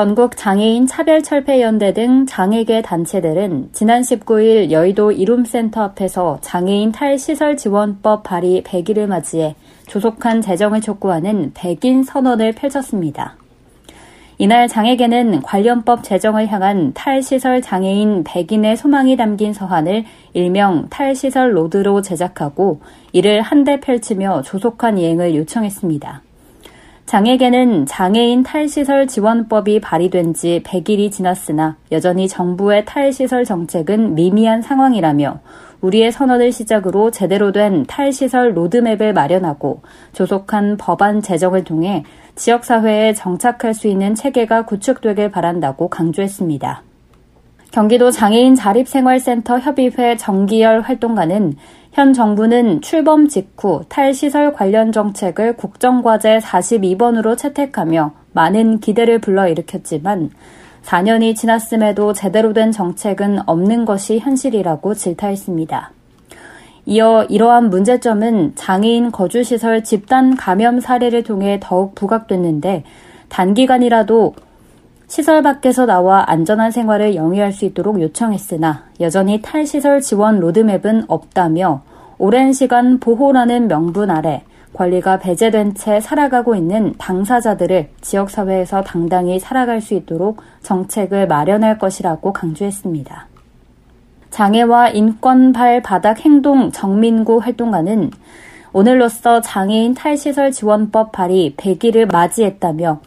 전국 장애인 차별철폐연대 등 장애계 단체들은 지난 19일 여의도 이룸센터 앞에서 장애인 탈시설 지원법 발의 100일을 맞이해 조속한 제정을 촉구하는 백인 선언을 펼쳤습니다. 이날 장애계는 관련법 제정을 향한 탈시설 장애인 100인의 소망이 담긴 서한을 일명 탈시설 로드로 제작하고 이를 한데 펼치며 조속한 이행을 요청했습니다. 장애계는 장애인 탈시설 지원법이 발의된 지 100일이 지났으나 여전히 정부의 탈시설 정책은 미미한 상황이라며 우리의 선언을 시작으로 제대로 된 탈시설 로드맵을 마련하고 조속한 법안 제정을 통해 지역사회에 정착할 수 있는 체계가 구축되길 바란다고 강조했습니다. 경기도 장애인 자립생활센터 협의회 정기열 활동가는 현 정부는 출범 직후 탈시설 관련 정책을 국정과제 42번으로 채택하며 많은 기대를 불러일으켰지만 4년이 지났음에도 제대로 된 정책은 없는 것이 현실이라고 질타했습니다. 이어 이러한 문제점은 장애인 거주시설 집단 감염 사례를 통해 더욱 부각됐는데 단기간이라도 시설 밖에서 나와 안전한 생활을 영위할 수 있도록 요청했으나 여전히 탈시설 지원 로드맵은 없다며 오랜 시간 보호라는 명분 아래 권리가 배제된 채 살아가고 있는 당사자들을 지역사회에서 당당히 살아갈 수 있도록 정책을 마련할 것이라고 강조했습니다. 장애와 인권발 바닥 행동 정민구 활동가는 오늘로써 장애인 탈시설 지원법 발의 100일을 맞이했다며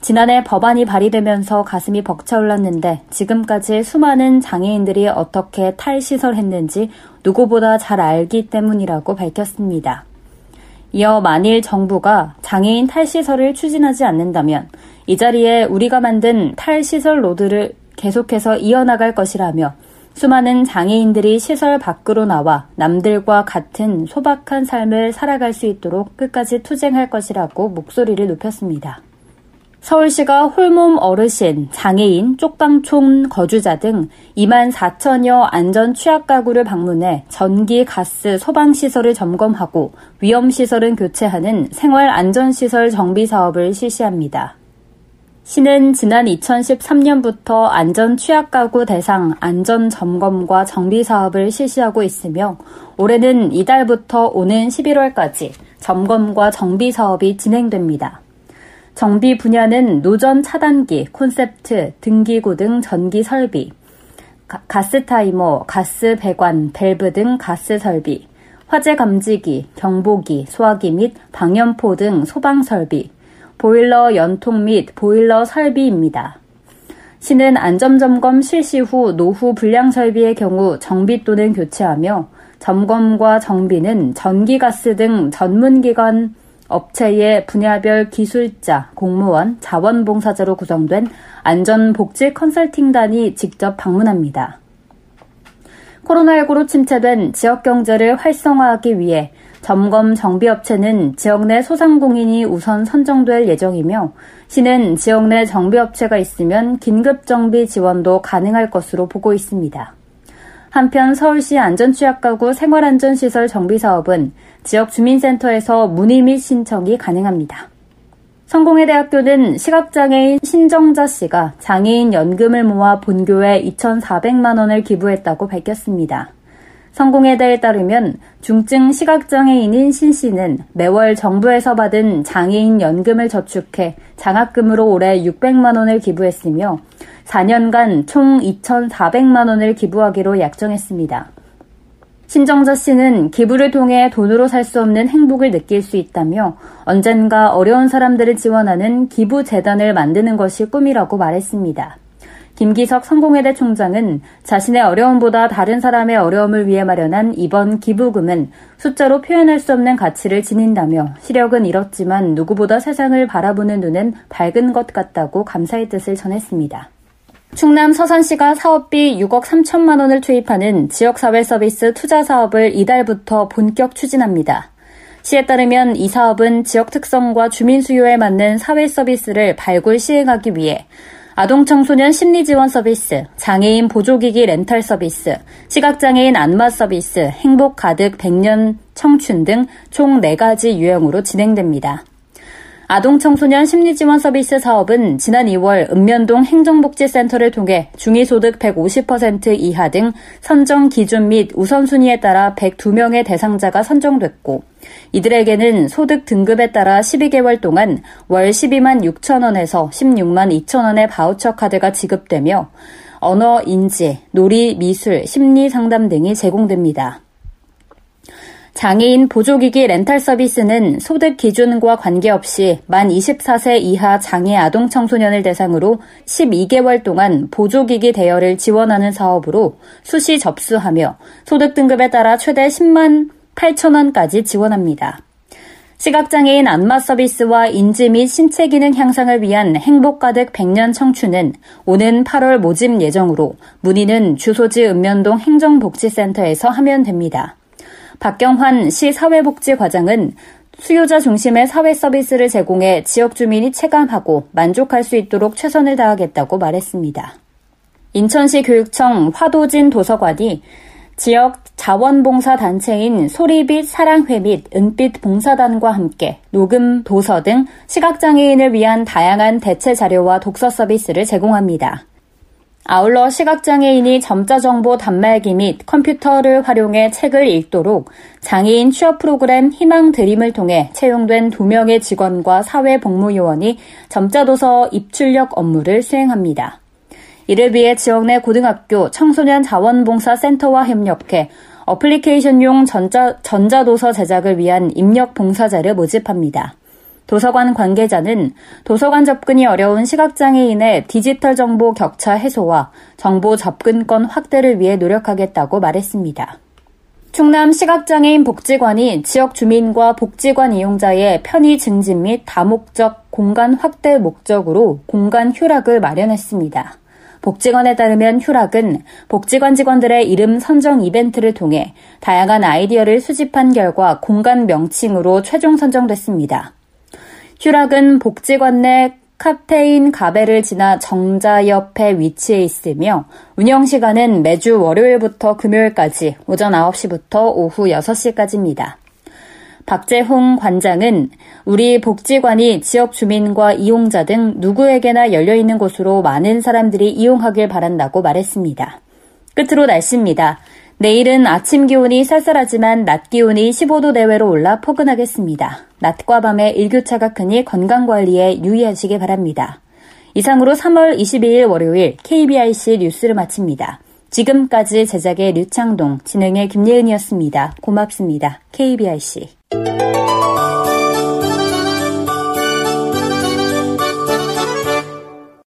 지난해 법안이 발의되면서 가슴이 벅차올랐는데 지금까지 수많은 장애인들이 어떻게 탈시설했는지 누구보다 잘 알기 때문이라고 밝혔습니다. 이어 만일 정부가 장애인 탈시설을 추진하지 않는다면 이 자리에 우리가 만든 탈시설 로드를 계속해서 이어나갈 것이라며 수많은 장애인들이 시설 밖으로 나와 남들과 같은 소박한 삶을 살아갈 수 있도록 끝까지 투쟁할 것이라고 목소리를 높였습니다. 서울시가 홀몸 어르신, 장애인, 쪽방촌 거주자 등 2만 4천여 안전 취약 가구를 방문해 전기, 가스, 소방 시설을 점검하고 위험 시설은 교체하는 생활 안전 시설 정비 사업을 실시합니다. 시는 지난 2013년부터 안전 취약 가구 대상 안전 점검과 정비 사업을 실시하고 있으며 올해는 이달부터 오는 11월까지 점검과 정비 사업이 진행됩니다. 정비 분야는 누전 차단기, 콘센트, 등기구 등 전기 설비, 가스 타이머, 가스 배관, 밸브 등 가스 설비, 화재 감지기, 경보기, 소화기 및 방염포 등 소방 설비, 보일러 연통 및 보일러 설비입니다. 시는 안전점검 실시 후 노후 불량 설비의 경우 정비 또는 교체하며 점검과 정비는 전기가스 등 전문기관 업체의 분야별 기술자, 공무원, 자원봉사자로 구성된 안전복지 컨설팅단이 직접 방문합니다. 코로나19로 침체된 지역 경제를 활성화하기 위해 점검 정비업체는 지역 내 소상공인이 우선 선정될 예정이며 시는 지역 내 정비업체가 있으면 긴급 정비 지원도 가능할 것으로 보고 있습니다. 한편 서울시 안전취약가구 생활안전시설 정비사업은 지역 주민센터에서 문의 및 신청이 가능합니다. 성공회 대학교는 시각장애인 신정자 씨가 장애인 연금을 모아 본교에 2,400만 원을 기부했다고 밝혔습니다. 성공회대에 따르면 중증 시각장애인인 신 씨는 매월 정부에서 받은 장애인 연금을 저축해 장학금으로 올해 600만 원을 기부했으며 4년간 총 2,400만 원을 기부하기로 약정했습니다. 신정자 씨는 기부를 통해 돈으로 살 수 없는 행복을 느낄 수 있다며 언젠가 어려운 사람들을 지원하는 기부 재단을 만드는 것이 꿈이라고 말했습니다. 김기석 성공회대 총장은 자신의 어려움보다 다른 사람의 어려움을 위해 마련한 이번 기부금은 숫자로 표현할 수 없는 가치를 지닌다며 시력은 잃었지만 누구보다 세상을 바라보는 눈은 밝은 것 같다고 감사의 뜻을 전했습니다. 충남 서산시가 사업비 6억 3천만 원을 투입하는 지역사회 서비스 투자 사업을 이달부터 본격 추진합니다. 시에 따르면 이 사업은 지역 특성과 주민 수요에 맞는 사회 서비스를 발굴 시행하기 위해 아동 청소년 심리 지원 서비스, 장애인 보조기기 렌탈 서비스, 시각장애인 안마 서비스, 행복 가득 100년 청춘 등 총 4가지 유형으로 진행됩니다. 아동 청소년 심리지원 서비스 사업은 지난 2월 읍면동 행정복지센터를 통해 중위소득 150% 이하 등 선정 기준 및 우선순위에 따라 102명의 대상자가 선정됐고 이들에게는 소득 등급에 따라 12개월 동안 월 12만 6천 원에서 16만 2천 원의 바우처 카드가 지급되며 언어, 인지, 놀이, 미술, 심리 상담 등이 제공됩니다. 장애인 보조기기 렌탈 서비스는 소득 기준과 관계없이 만 24세 이하 장애 아동 청소년을 대상으로 12개월 동안 보조기기 대여를 지원하는 사업으로 수시 접수하며 소득 등급에 따라 최대 10만 8천 원까지 지원합니다. 시각장애인 안마 서비스와 인지 및 신체 기능 향상을 위한 행복 가득 100년 청춘은 오는 8월 모집 예정으로 문의는 주소지 읍면동 행정복지센터에서 하면 됩니다. 박경환 시 사회복지과장은 수요자 중심의 사회 서비스를 제공해 지역 주민이 체감하고 만족할 수 있도록 최선을 다하겠다고 말했습니다. 인천시 교육청 화도진 도서관이 지역 자원봉사 단체인 소리빛 사랑회 및 은빛 봉사단과 함께 녹음, 도서 등 시각장애인을 위한 다양한 대체 자료와 독서 서비스를 제공합니다. 아울러 시각장애인이 점자정보 단말기 및 컴퓨터를 활용해 책을 읽도록 장애인 취업 프로그램 희망 드림을 통해 채용된 두 명의 직원과 사회복무요원이 점자도서 입출력 업무를 수행합니다. 이를 위해 지역 내 고등학교 청소년 자원봉사 센터와 협력해 어플리케이션용 전자, 전자도서 제작을 위한 입력 봉사자를 모집합니다. 도서관 관계자는 도서관 접근이 어려운 시각장애인의 디지털 정보 격차 해소와 정보 접근권 확대를 위해 노력하겠다고 말했습니다. 충남 시각장애인 복지관이 지역 주민과 복지관 이용자의 편의 증진 및 다목적 공간 확대 목적으로 공간 휴락을 마련했습니다. 복지관에 따르면 휴락은 복지관 직원들의 이름 선정 이벤트를 통해 다양한 아이디어를 수집한 결과 공간 명칭으로 최종 선정됐습니다. 휴락은 복지관 내 카페인 가베를 지나 정자 옆에 위치해 있으며 운영 시간은 매주 월요일부터 금요일까지 오전 9시부터 오후 6시까지입니다. 박재홍 관장은 우리 복지관이 지역 주민과 이용자 등 누구에게나 열려 있는 곳으로 많은 사람들이 이용하길 바란다고 말했습니다. 끝으로 날씨입니다. 내일은 아침 기온이 쌀쌀하지만 낮 기온이 15도 내외로 올라 포근하겠습니다. 낮과 밤에 일교차가 크니 건강관리에 유의하시기 바랍니다. 이상으로 3월 22일 월요일 KBIC 뉴스를 마칩니다. 지금까지 제작의 류창동, 진행의 김예은이었습니다. 고맙습니다. KBIC.